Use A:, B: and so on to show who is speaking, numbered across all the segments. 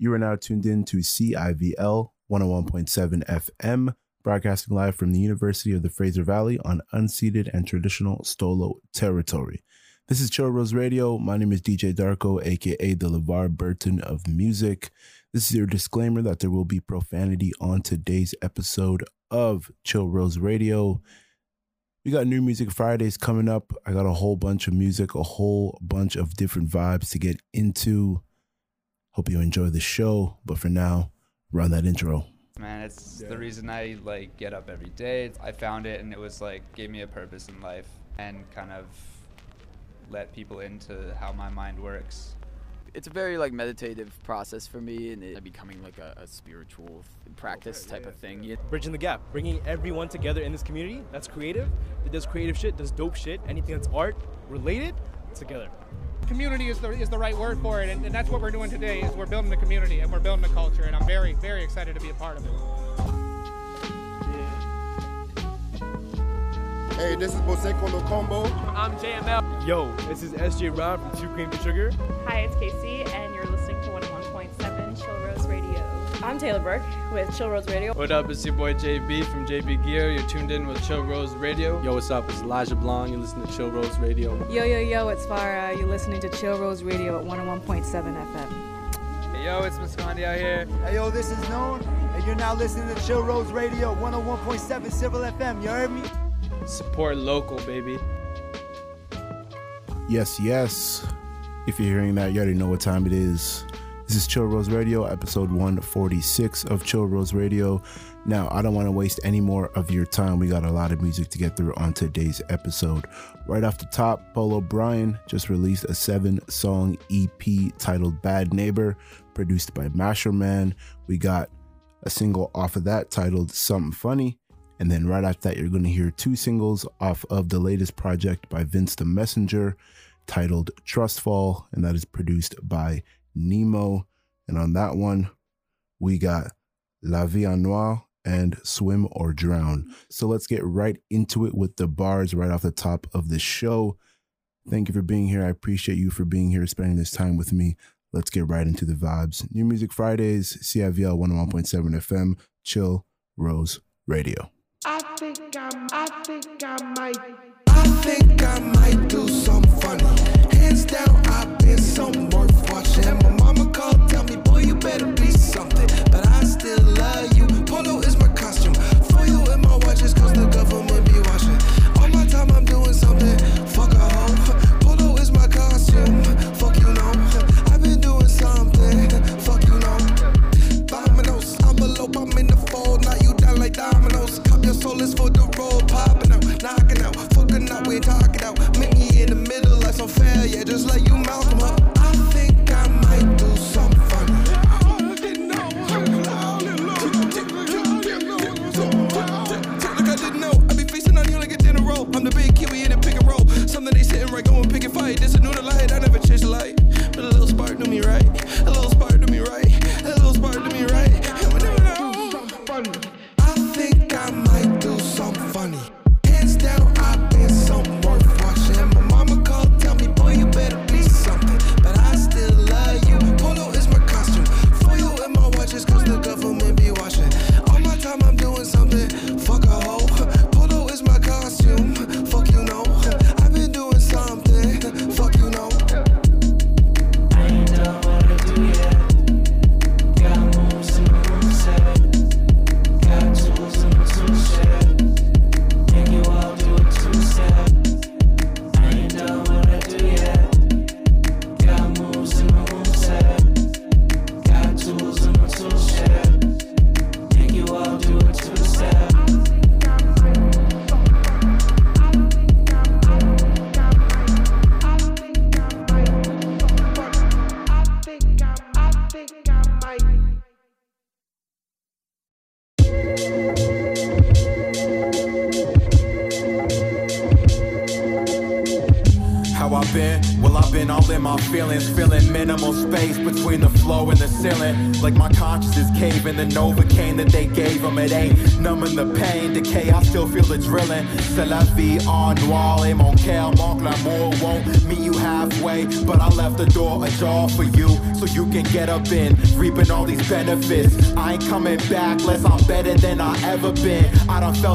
A: You are now tuned in to CIVL 101.7 FM, broadcasting live from the University of the Fraser Valley on unceded and traditional Stolo territory. This is Chill Rose Radio. My name is DJ Darko, aka the LeVar Burton of music. This is your disclaimer that there will be profanity on today's episode of Chill Rose Radio. We got new music Fridays coming up. I got a whole bunch of music, a whole bunch of different vibes to get into. Hope you enjoy the show. But for now, run that intro.
B: Man, it's the reason I like get up every day. I found it and it was like gave me a purpose in life and kind of let people into how my mind works.
C: It's a very like meditative process for me, and it becoming like a, a spiritual practice type of thing. Yeah.
D: bridging the gap, bringing everyone together in this community that's creative, that does creative shit, does dope shit, anything that's art related, together.
E: community is the, is the right word for it and, and that's what we're doing today is we're building a community and we're building a culture and i'm very very excited to be a part of it
F: Hey, this is Boseko Locombo.
D: I'm JML. Yo, this is SJ Rob from Two Cream to Sugar.
G: Hi, it's Casey, and you're I'm Taylor Burke with Chill Rose Radio.
H: What up? It's your boy JB from JB Gear. You're tuned in with Chill Rose Radio.
I: Yo, what's up? It's Elijah Blanc. You're listening to Chill Rose Radio.
J: Yo, yo, yo, it's Farah. You're listening to Chill Rose Radio at 101.7 FM.
H: Hey, yo, it's Muscondi out here.
K: Hey yo, this is Known, and you're now listening to Chill Rose Radio 101.7 Civil FM. You heard me?
H: Support local, baby.
A: Yes, yes. If you're hearing that, you already know what time it is. This is Chill Rose Radio, episode 146 of Chill Rose Radio. Now, I don't want to waste any more of your time. We got a lot of music to get through on today's episode. Right off the top, Polo Bryan just released a seven song EP titled Bad Neighbor, produced by Masher Man. We got a single off of that titled Something Funny. And then right after that, you're going to hear two singles off of the latest project by Vince the Messenger titled Trust Fall, and that is produced by Nemo. And on that one, we got La Vie en Noir and Swim or Drown. So let's get right into it with the bars right off the top of the show. Thank you for being here. I appreciate you for being here, spending this time with me. Let's get right into the vibes. New Music Fridays, CIVL 101.7 FM, Chill Rose Radio.
L: I think I, I think I might. I think I might do something funny. Hands down, I've been something soul is for the road. Popping out, knocking out. Fucking out, we're talking out. Meet me in the middle like some failure. Just like you, Malcolm up. I think I might do something. I'm the big kiwi in a pick and roll. Something they sitting right, going pick and fight. This a new light,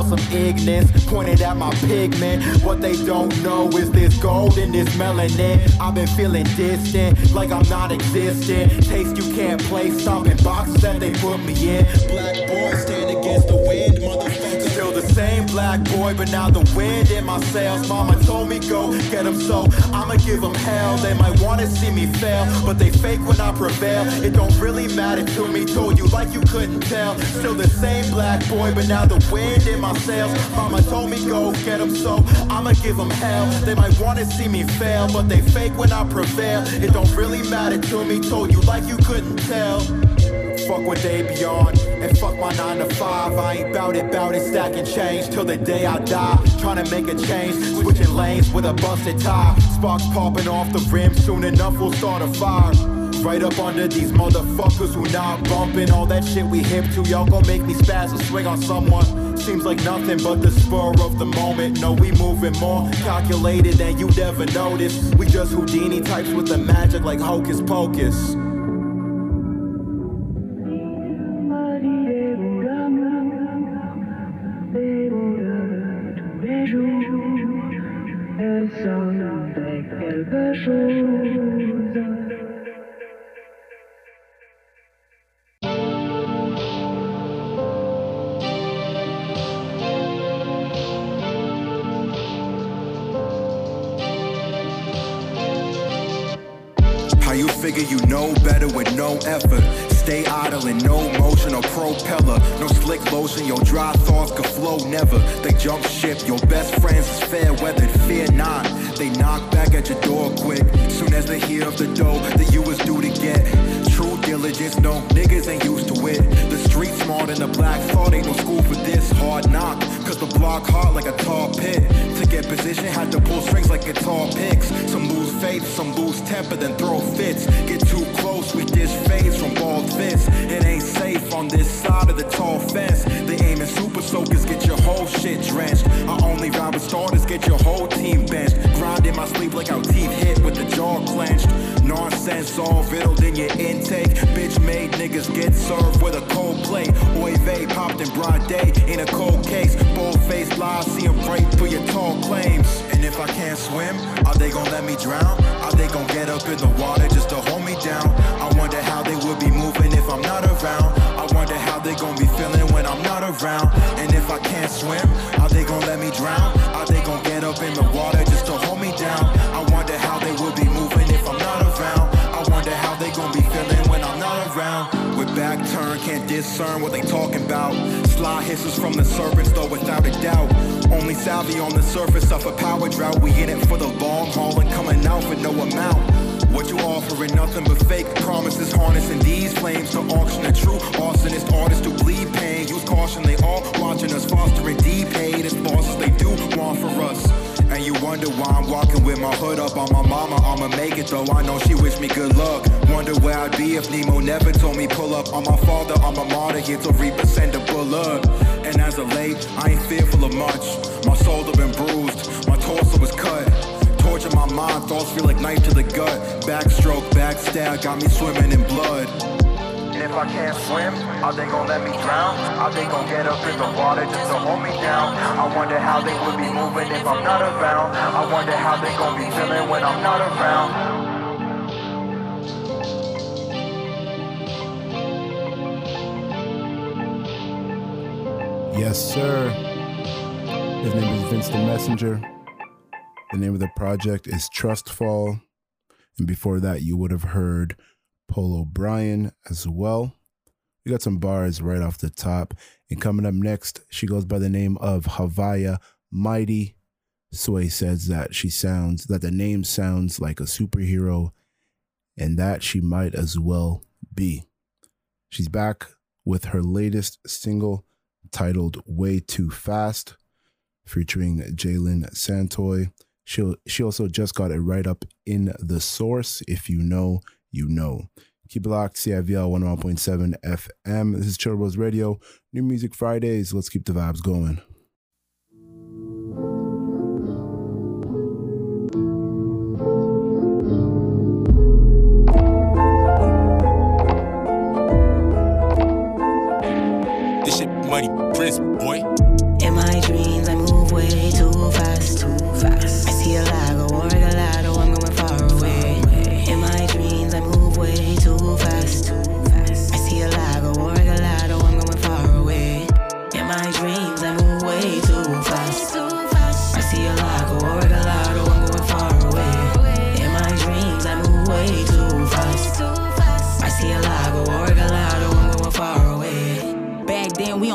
M: Some ignorance pointed at my pigment. What they don't know is this gold in this melanin. I've been feeling distant, like I'm not existent. Taste you can't place, stomping boxes that they put me in. Black boy stand against the wind, motherfucker. Still the same black boy, but now the wind in my sails. Mama told me go get them, so I'ma give them hell. They might wanna see me fail, but they fake when I prevail. It don't really matter to me. Told you like you couldn't tell. Still the same black boy, but now the wind in my sails. Mama told me go get them, so I'ma give them hell. They might wanna see me fail, but they fake when I prevail. It don't really matter to me. Told you like you couldn't tell. Fuck what they be on, and fuck my 9 to 5. I ain't bout it, bout it, stacking change till the day I die. Trying to make a change, switching lanes with a busted tire. Sparks popping off the rim, soon enough we'll start a fire. Right up under these motherfuckers who not bumping all that shit we hip to. Y'all gon' make me spaz or swing on someone. Seems like nothing but the spur of the moment. No, we moving more calculated than you'd ever notice. We just Houdini types with the magic like hocus pocus. The dough that you was due to get. Diligence, no niggas ain't used to it. The street smart and the black thought ain't no school for this. Hard knock, cause the block hard like a tall pit. To get position, had to pull strings like guitar picks. Some lose faith, some lose temper, then throw fits. Get too close, we dish fades from bald fists. It ain't safe on this side of the tall fence. They aiming super soakers, get your whole shit drenched. I only ride with starters, get your whole team benched. Grind in my sleep like our teeth hit with the jaw clenched. Nonsense all riddled in your intake. Bitch made niggas get served with a cold plate. Oy vey popped in broad day in a cold case. Bold faced lies, see 'em break through your tall claims. And if I can't swim, are they gon' let me drown? Are they gon' get up in the water just to hold me down? I wonder how they would be moving if I'm not around. I wonder how they gon' be feeling when I'm not around. And if I can't swim, are they gon' let me drown? Are they gon' get up in the water just to hold me down? I discern what they talking about. Sly hisses from the serpents, though without a doubt. Only savvy on the surface of a power drought. We in it for the long haul and coming out for no amount. What you offering, nothing but fake promises, harnessing these flames to auction a true arsonist artist who bleed pain. Use caution, they all watching us fostering deep hate as bosses they do want for us. And you wonder why I'm walking with my hood up on my mama. I'ma make it though. I know she wish me good luck. Wonder where I'd be if Nemo never told me pull up on my father. I'm a martyr here to represent the bullet. And as of late, I ain't fearful of much. My soul have been bruised, my torso was cut. Torture my mind, thoughts feel like knife to the gut. Backstroke, backstab, got me swimming in blood. If I can't swim, are they gonna let me drown? Are they gonna get up in the water just to hold me down? I wonder how they would be moving if I'm not around. I wonder how they gonna be feeling when I'm not around.
A: Yes, sir. His name is Vince the Messenger. The name of the project is Trustfall. And before that, you would have heard Paul O'Brien as well. We got some bars right off the top. And coming up next, she goes by the name of Haviah Mighty. Sway says that she sounds, that the name sounds like a superhero, and that she might as well be. She's back with her latest single titled Way Too Fast, featuring Jalen Santoy. She she also just got it right up in the source. If you know, you know. Keep it locked, CIVL 101.7 FM. This is Chill Bros Radio. New Music Fridays. Let's keep the vibes going.
N: This
O: shit money, Prince, boy.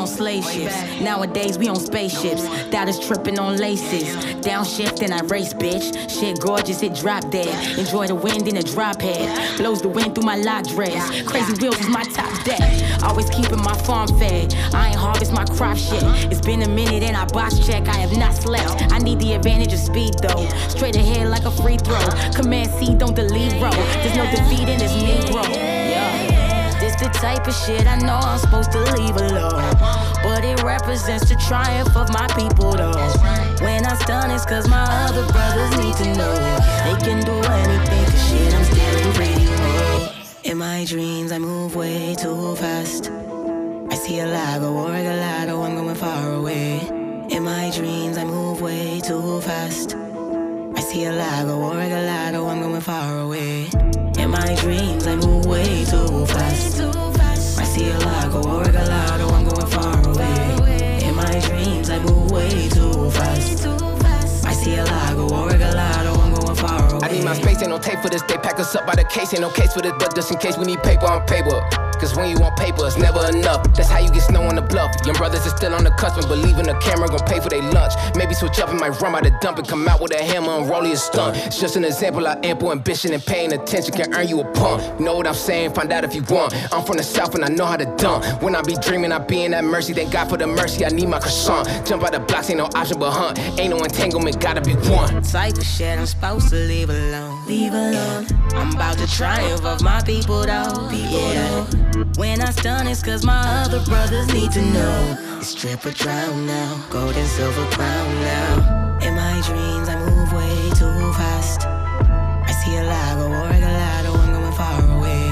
O: Slave. Nowadays we on spaceships. That is tripping on laces. Downshift and I race, bitch. Shit gorgeous, it drop dead. Enjoy the wind in a drop head. Blows the wind through my lock dress. Crazy wheels is my top deck. Always keeping my farm fed. I ain't harvest my crop shit. It's been a minute and I box check. I have not slept. I need the advantage of speed though. Straight ahead like a free throw. Command C, don't delete row. There's no defeat in this Negro. Type of shit I know I'm supposed to leave alone. But it represents the triumph of my people though. When I stun, it's cause my other brothers need to know. They can do anything, cause shit, I'm still in radio.
N: In my dreams, I move way too fast. I see a lag, a war, a oh, I'm going far away. In my dreams, I move way too fast. I see a lag, a war, a oh, I'm going far away. In my dreams, I move way too fast. I see a lag, a war, a lot, oh, I'm going far away. In my dreams, I move way too fast. I see a lag, a war, a lot, oh, I'm going far away.
P: I need my space, ain't no tape for this. They pack us up by the case, ain't no case for this, but just in case we need paper on paper. Cause when you want paper, it's never enough. That's how you get snow on the bluff. Young brothers are still on the cusp and believing the camera gon' pay for their lunch. Maybe switch up and might run by the dump and come out with a hammer and roll you a stunt. It's just an example of ample ambition and paying attention can earn you a pump. Know what I'm saying? Find out if you want. I'm from the south and I know how to dump. When I be dreaming, I be in that mercy. Thank God for the mercy. I need my croissant. Jump out the blocks, ain't no option but hunt. Ain't no entanglement, gotta be one.
N: Type of shit I'm supposed to leave alone. Leave alone. I'm about to triumph of my people though. People yeah. When I stun, it's cause my other brothers need to know. It's drip or drown now. Gold and silver crown now. In my dreams, I move way too fast. I see a lag, a war, a oh, I'm going far away.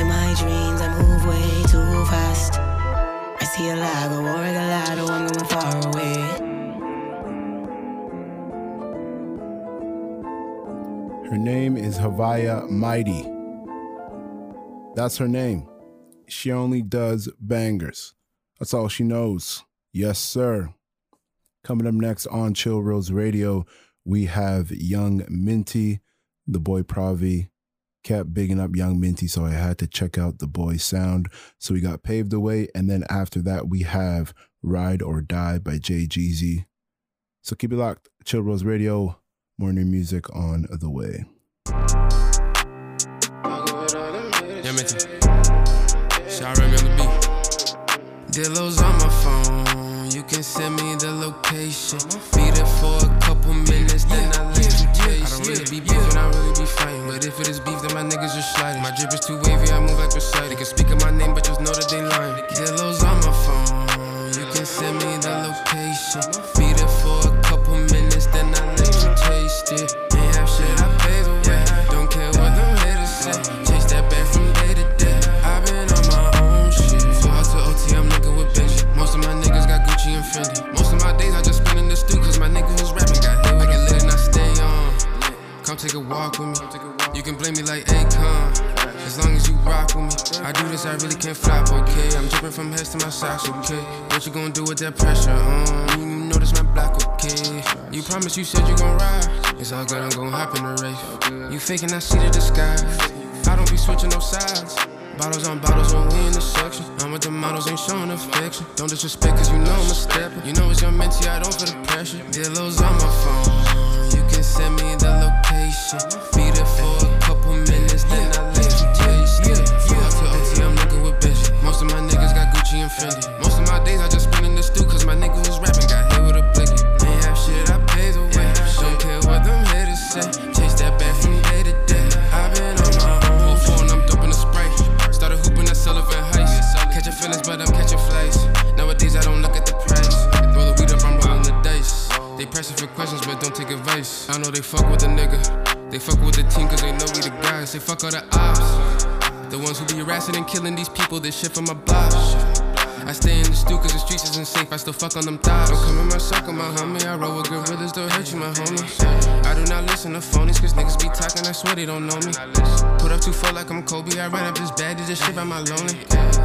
N: In my dreams, I move way too fast. I see a lag, a war, a oh, I'm going far away.
A: Her name is Haviah Mighty. That's her name. She only does bangers. That's all she knows. Yes, sir. Coming up next on Chill Rose Radio, we have Young Minty, the boy Pravi. Kept bigging up Young Minty, so I had to check out the boy's sound. So we got Paved Away, and then after that, we have Ride or Die by Jay Jeezy. So keep it locked. Chill Rose Radio, more new music on the way.
Q: Dillo's on my phone. You can send me the location. Be there for a couple minutes, then I let you taste. I don't really be beefing, I don't really be fighting. But if it is beef, then my niggas just sliding. My drip is too wavy, I move like Poseidon. They can speak of my name, but just know that they lying. Dillo's on my phone. You can send me the location. Be there for a couple minutes, then I let you taste it. Most of my days I just spend in the stew, cause my nigga who's rapping got hit. I get lit and I stay on. Come take a walk with me. You can blame me like Akon. As long as you rock with me. I do this, I really can't flop, okay? I'm dripping from heads to my socks, okay? What you gonna do with that pressure, um? You notice my block, okay? You promised you said you gon' ride. It's all good, I'm gon' hop in the race. You faking, I see the disguise. I don't be switching no sides. Bottles on bottles when we in the section. I'm with the models, ain't showing affection. Don't disrespect, cause you know I'm a stepper. You know it's your mentee, I don't feel the pressure. Dillo's on my phone. You can send me the location. Be I know they fuck with the nigga. They fuck with the team, cause they know we the guys. They fuck all the ops. The ones who be harassing and killing these people, this shit from my block. I stay in the stew cause the streets isn't safe, I still fuck on them thighs. Don't come in my circle, my homie. I roll with gorillas, they'll hurt you, my homies. I do not listen to phonies cause niggas be talking, I swear they don't know me. Put up too far like I'm Kobe, I ran up this bad, did this shit by my lonely.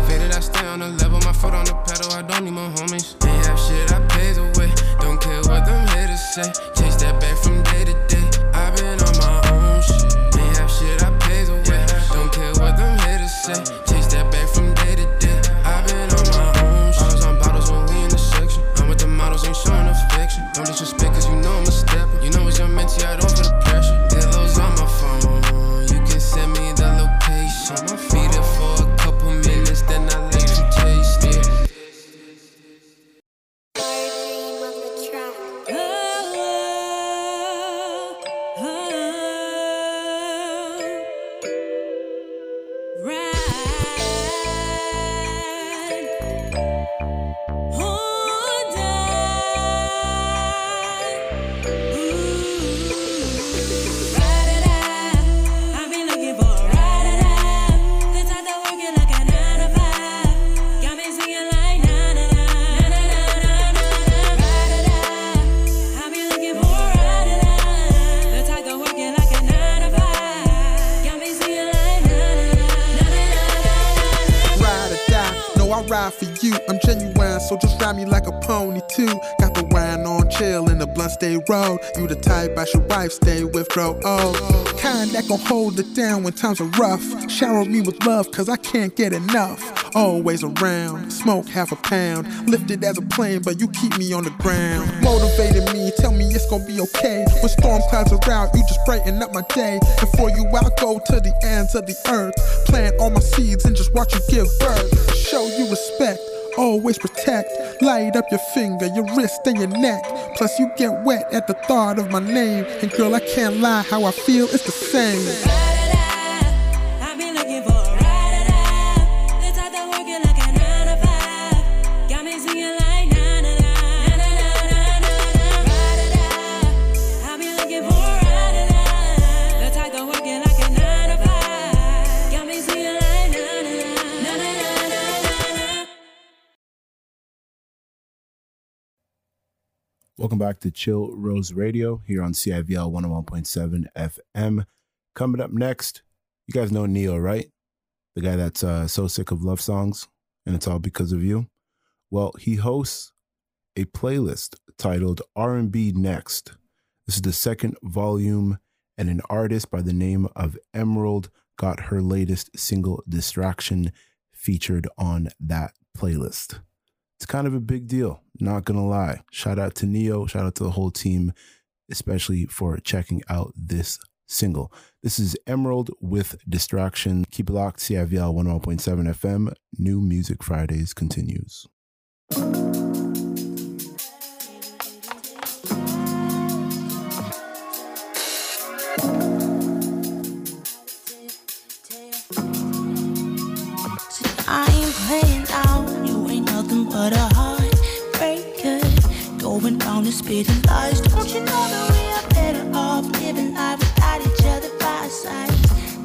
Q: Faded, I stay on the level, my foot on the pedal, I don't need more homies. Ain't have shit, I pays away. Don't care what them haters say.
R: Road. You the type I should wife stay with, bro. Oh, kind that gon' hold it down when times are rough. Shower me with love, cause I can't get enough. Always around, smoke half a pound. Lifted as a plane, but you keep me on the ground. Motivated me, tell me it's gonna be okay. When storm clouds are out, you just brighten up my day. And for you, I'll go to the ends of the earth. Plant all my seeds and just watch you give birth. Show you respect. Always protect, light up your finger, your wrist, and your neck. Plus, you get wet at the thought of my name. And girl, I can't lie, how I feel, it's the same.
A: Welcome back to Chill Rose Radio here on CIVL 101.7 FM. Coming up next, you guys know Neo, right? The guy that's uh, so sick of love songs and it's all because of you. Well, he hosts a playlist titled R&B Next. This is the second volume and an artist by the name of Emerald got her latest single Distraction featured on that playlist it's kind of a big deal. Not gonna lie. Shout out to Neo. Shout out to the whole team, especially for checking out this single. This is Emerald with Distraction. Keep it locked. CIVL 101.7 FM. New Music Fridays continues.
S: And spitting lies. Don't you know that we are better off living life without each other by our sides?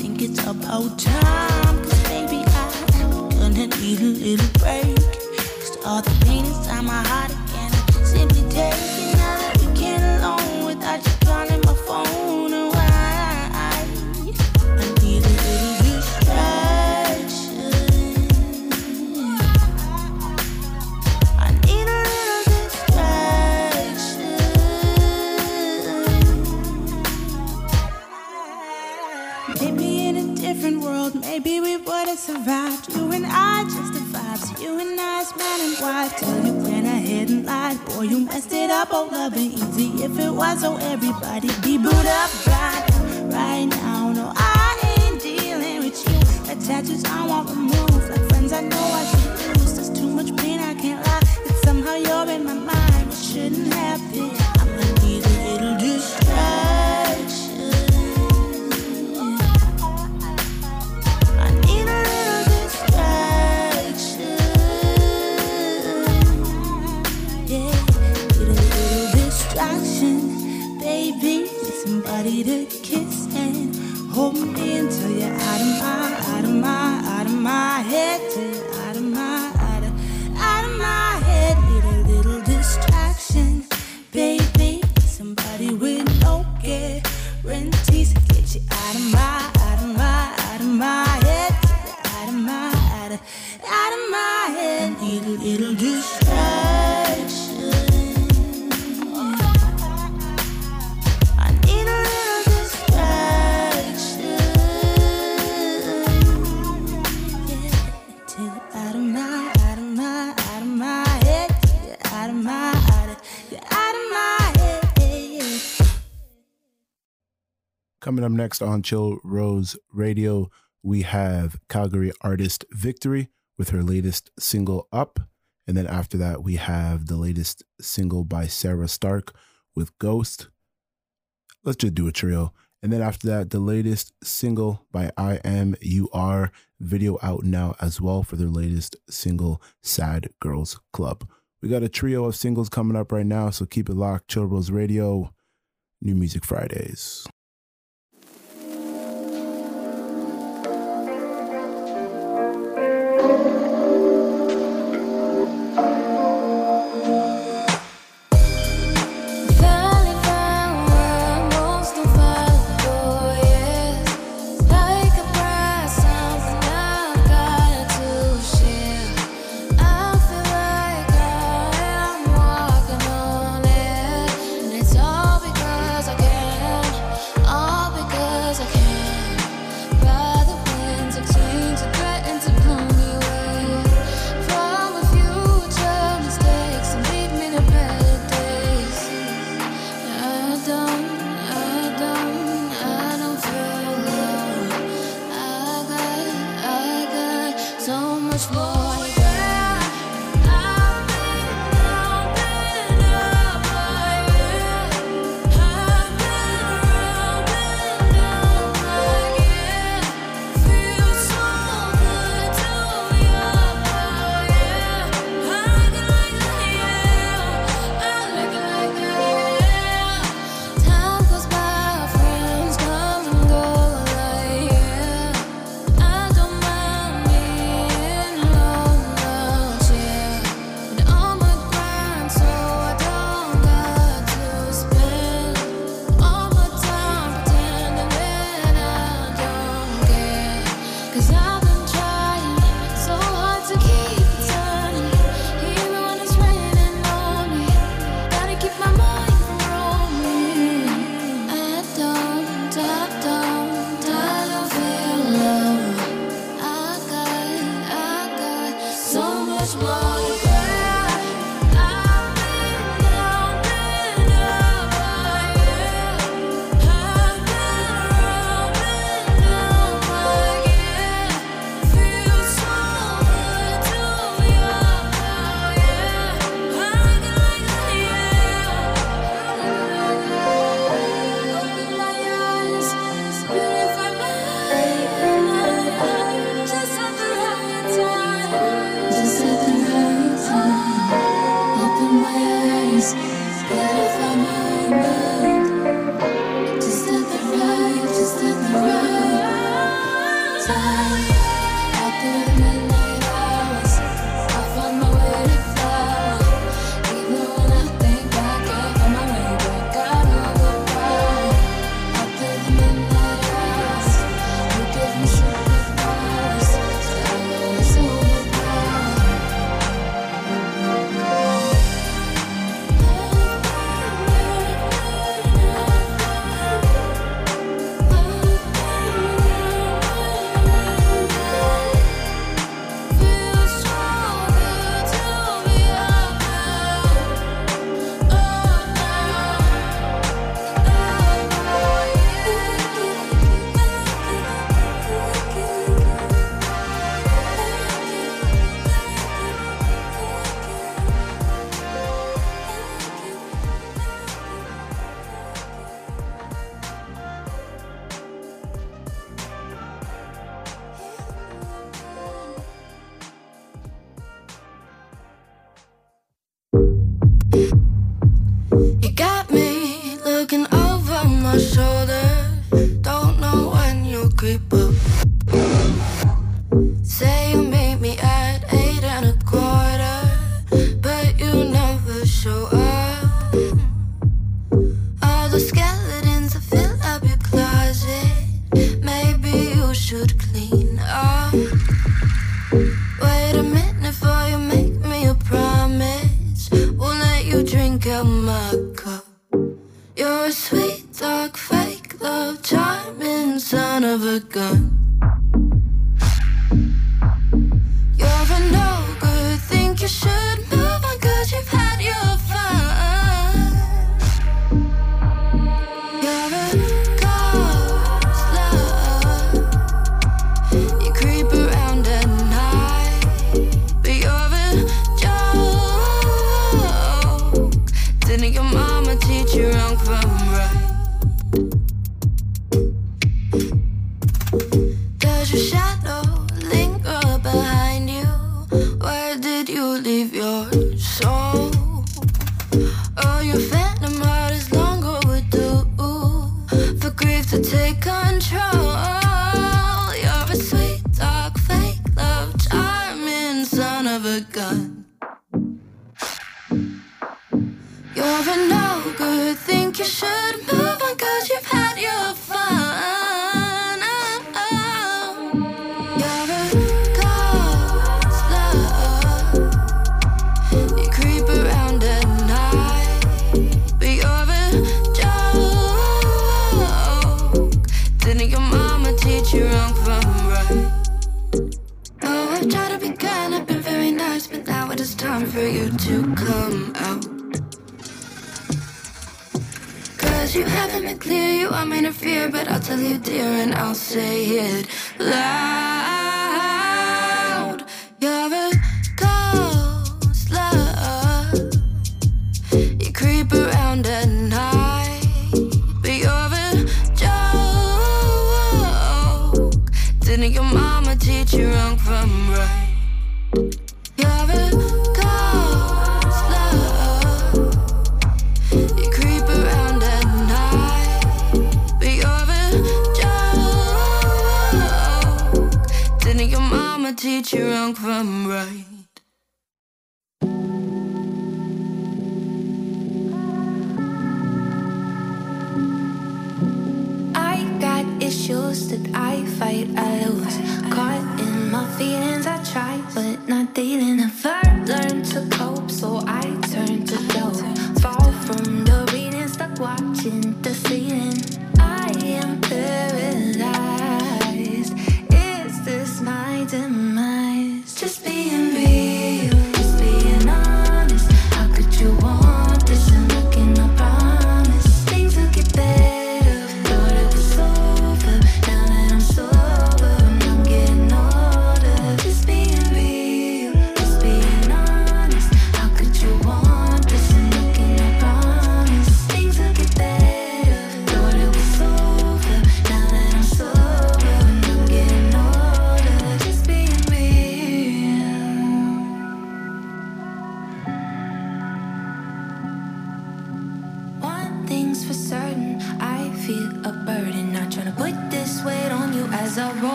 S: Think it's about time. Cause baby, I'm gonna need a little break. Cause all the pain inside my heart again. Simply take it now that we can't alone without you calling my phone. Survived. You and I just the vibes. You and I's man and wife. Tell you when I and lied. Boy, you messed it up, oh love loving easy. If it was so everybody be booed up right, right now. No, I ain't dealing with you. The tattoos I want removed. Like friends I know I should lose. There's too much pain, I can't lie. That somehow you're in my mind. What shouldn't happen.
T: next on Chill Rose Radio, we have Calgary artist Victory with her latest single Up. And then after that, we have the latest single by Sarah Stark with Ghost. Let's just do a trio. And then after that, the latest single by I Am You Are, video out now as well for their latest single, Sad Girls Club. We got a trio of singles coming up right now, so keep it locked. Chill Rose Radio, New Music Fridays.
U: good, think you
V: should move I'm interfere, but I'll tell you, dear, and I'll say it loud.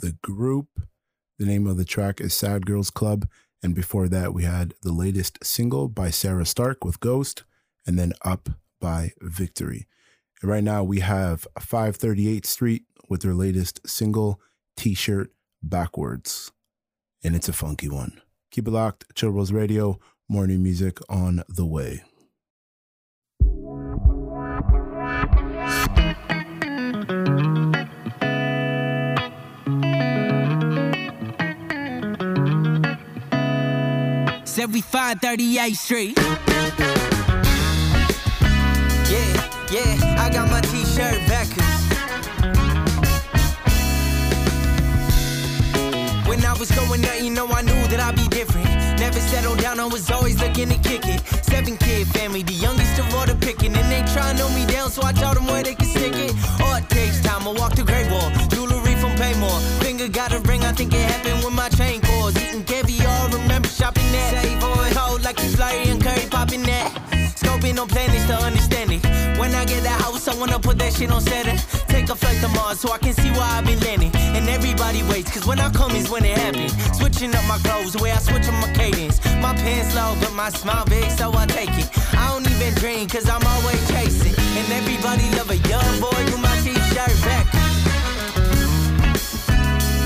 W: The
A: group. The name of the track is Sad Girls Club. And before that, we had the latest single by Sarah Stark with Ghost, and then Up by Victory. And right now, we have 538 Street with their latest single, T shirt Backwards. And it's a funky one. Keep it locked. Chill Radio, morning music on the way.
M: Seventy-five, thirty-eighth Street. Yeah, yeah, I got my t-shirt backwards. When I was going out, you know I knew that I'd be different. Never settled down, I was always looking to kick it. Seven kid family, the youngest of all the picking. And they try to know me down, so I taught them where they can stick it. Oh, it takes time, I walk the Great Wall. Jewelry from Paymore. Finger got a ring, I think it happened when my chain calls. Eating remember shopping on hold like it's Larry and Curry popping that. Scoping on planets to understand it. When I get that house, I wanna put that shit on Saturn. Take a flight to Mars so I can see why I've been landing. And everybody waits, cause when I come is when it happens. Switching up my clothes, the way I switch up my cadence. My pants low, but my smile big, so I take it. I don't even dream, cause I'm always chasing. And everybody love a young boy with my t-shirt back.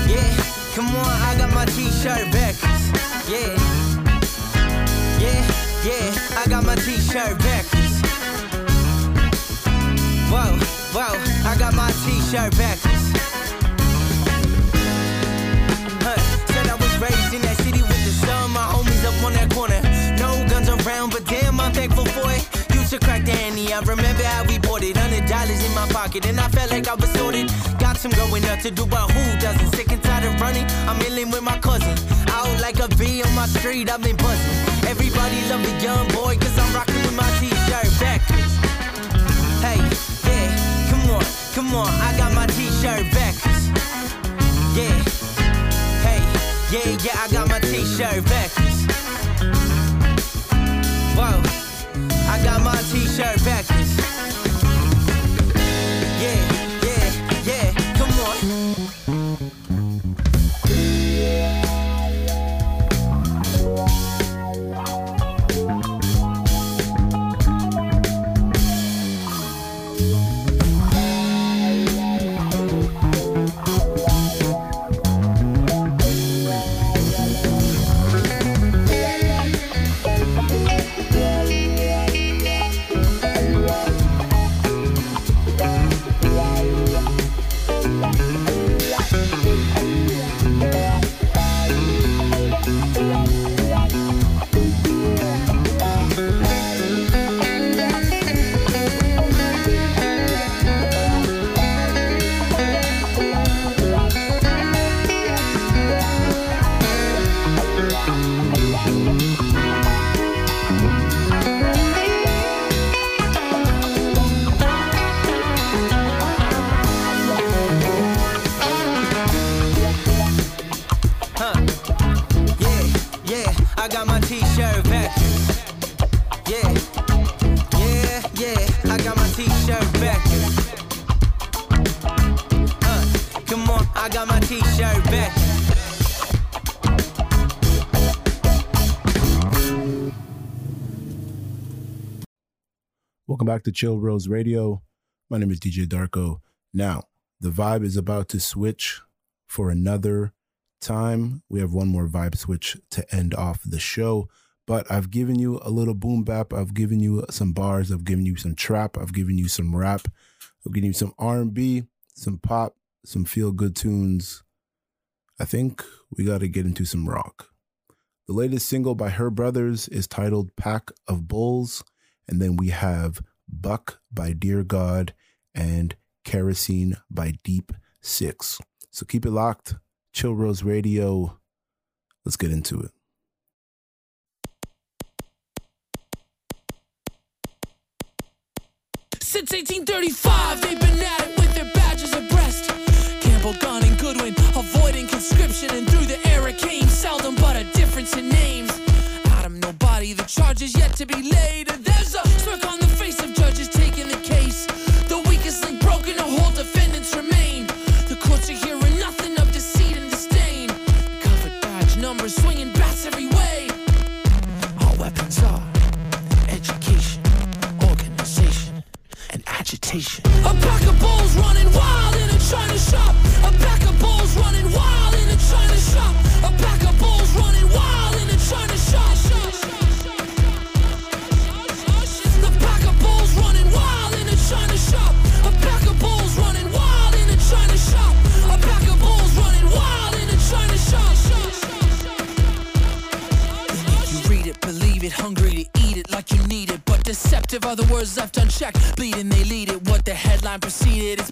M: Yeah, come on, I got my t-shirt back. Yeah. Yeah, yeah, I got my t-shirt backwards. Whoa, whoa, I got my t-shirt backwards. Huh, said I was raised in that city with the sun, my homies up on that corner. No guns around, but damn, I'm thankful for it. To crack handy, I remember how we bought it. Hundred dollars in my pocket, and I felt like I was sorted. Got some growing up to do, but who doesn't? Sick and tired of running, I'm milling with my cousin. Out like a bee on my street, I've been buzzing. Everybody love a young boy, cause I'm rocking with my t-shirt backwards. Hey, yeah, come on, come on, I got my t-shirt backwards. Yeah, hey, yeah, yeah, I got my t-shirt backwards. Whoa, I got my t-shirt backwards. Back
A: to Chill Rose Radio. My name is DJ Darko. Now, the vibe is about to switch for another time. We have one more vibe switch to end off the show, but I've given you a little boom bap. I've given you some bars. I've given you some trap. I've given you some rap. I've given you some R&B, some pop, some feel good tunes. I think we got to get into some rock. The latest single by Her Brothers is titled Pack of Bulls. And then we have Buck by Dear God and Kerosene by Deep Six. So keep it locked. Chill Rose Radio. Let's get into it.
X: Since 1835, they've been at it with their badges abreast. Campbell, Gunn, and Goodwin, avoiding conscription, and through the era came seldom but a difference in names. Adam, nobody, the charges yet to be laid. There's a smirk on hours left unchecked. Bleeding, they lead it. What the headline preceded. It's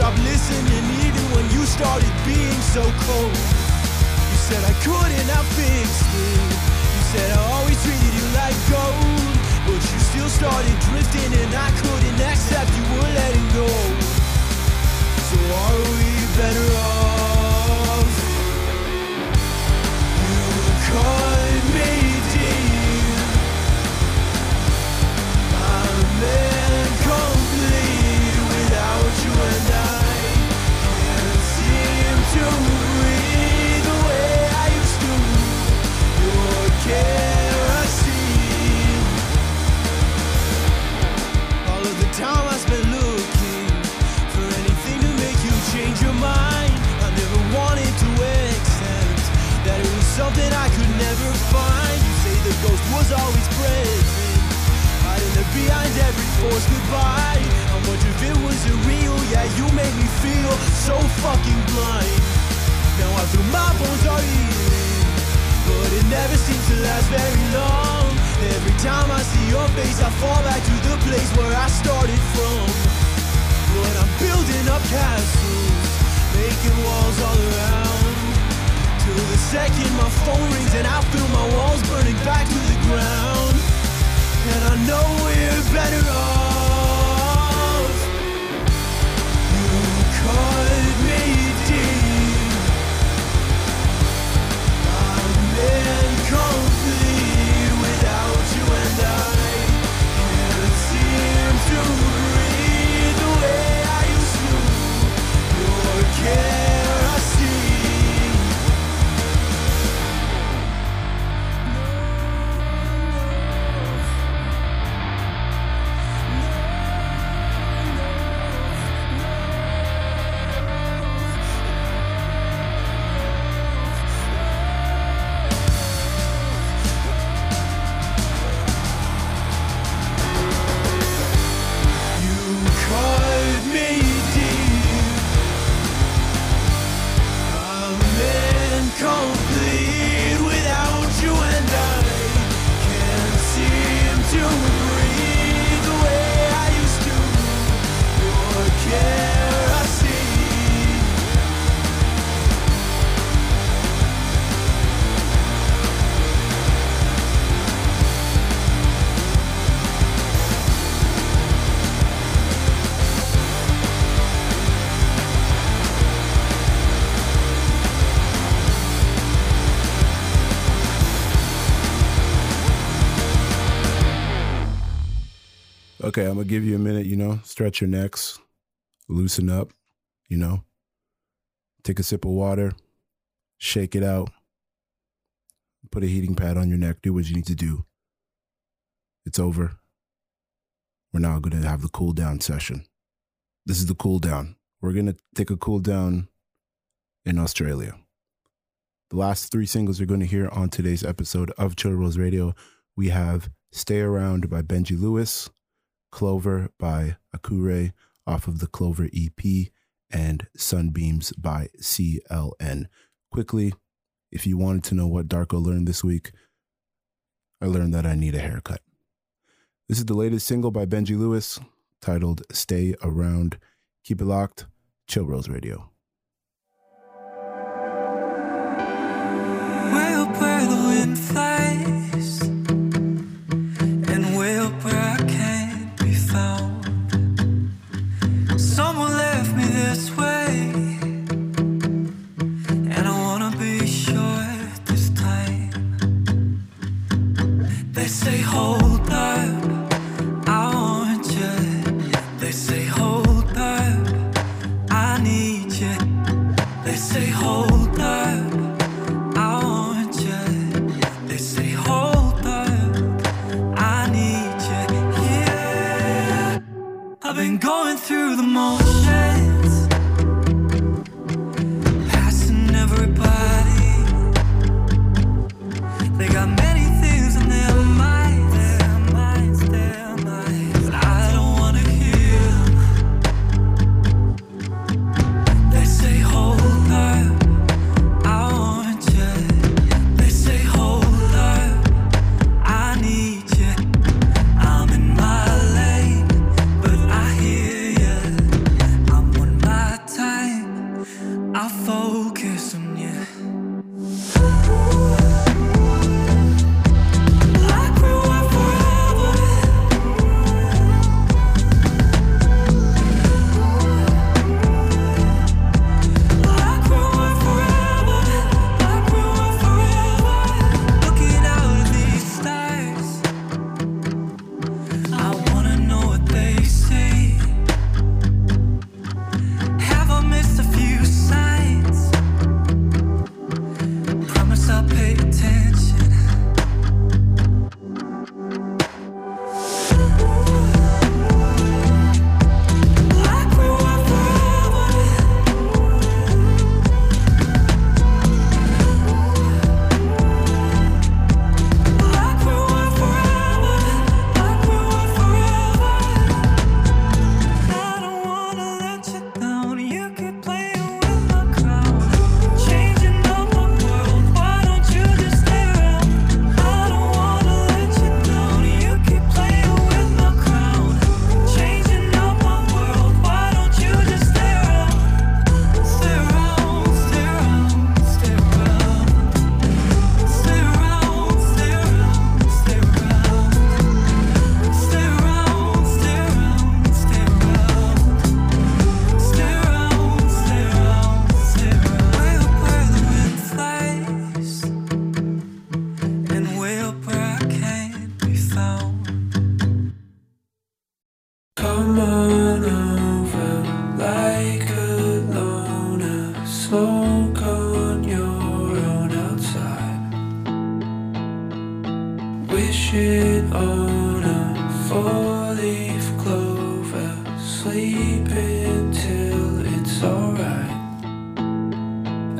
Y: stopped listening, even when you started being so cold. You said I couldn't I fixed it. You said I always treated you like gold. But you still started drifting, and I couldn't accept you were letting go. So are we better off? You cut always present, hiding there behind every forced goodbye. How much of it was real? Yeah, you made me feel so fucking blind. Now I feel my bones are healing, but it never seems to last very long. Every time I see your face, I fall back to the place where I started from. But I'm building up castles, making walls all around. Till the second my phone rings and I feel my walls burning back to the ground. And I know we're better off. You cut me deep. I'm incomplete
A: Okay, I'm gonna give you a minute, you know, stretch your necks, loosen up, you know, take a sip of water, shake it out, put a heating pad on your neck, do what you need to do. It's over. We're now gonna have the cool down session. This is the cool down. We're gonna take a cool down in Australia. The last three singles you're going to hear on today's episode of Chill Rose Radio, we have Stay Around by Benji Lewis, Clover by Akure off of the Clover EP, and Sunbeams by CLN. Quickly, if you wanted to know what Darko learned this week, I learned that I need a haircut. This is the latest single by Benji Lewis titled Stay Around. Keep it locked. Chill Rose Radio.
X: Where the wind flies,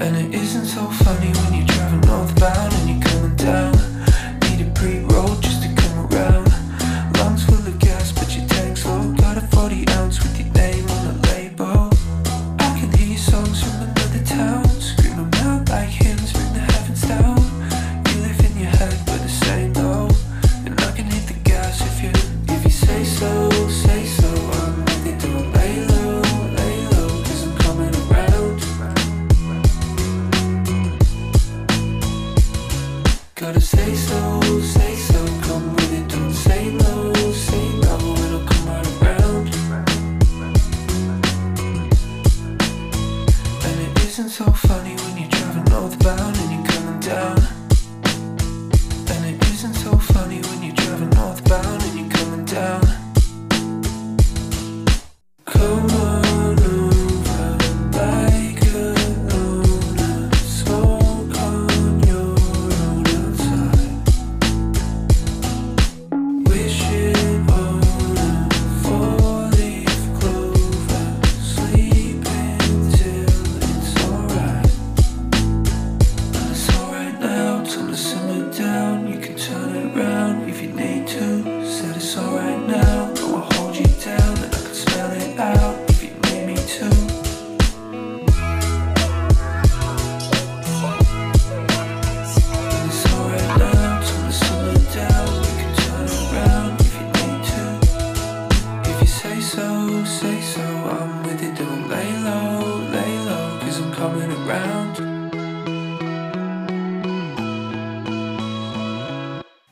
X: And it isn't so funny when you're driving northbound and you're coming down. Need a pre-roll.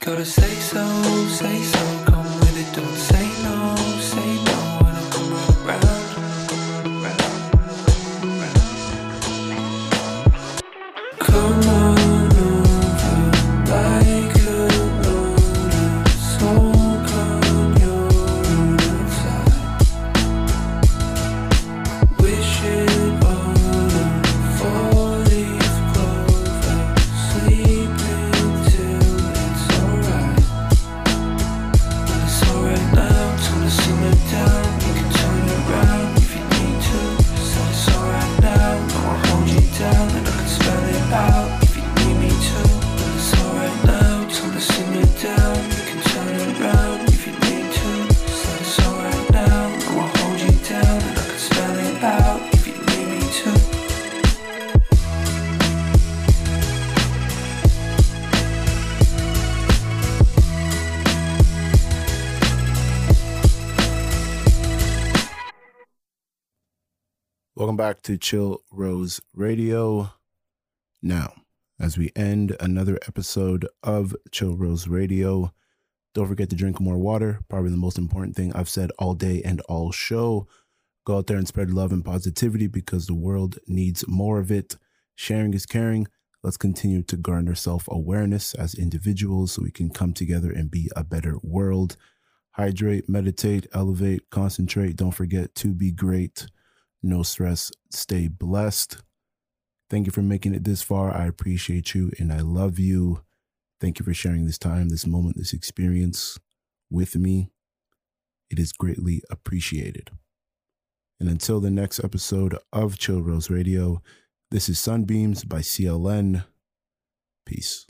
X: Gotta say so, say so. to
A: Chill Rose Radio. Now, as we end another episode of Chill Rose Radio, don't forget to drink more water. Probably the most important thing I've said all day and all show. Go out there and spread love and positivity because the world needs more of it. Sharing is caring. Let's continue to garner self awareness as individuals so we can come together and be a better world. Hydrate, meditate, elevate, concentrate. Don't forget to be great. No stress. Stay blessed. Thank you for making it this far. I appreciate you and I love you. Thank you for sharing this time, this moment, this experience with me. It is greatly appreciated. And until the next episode of Chill Rose Radio, this is Sunbeams by CLN. Peace.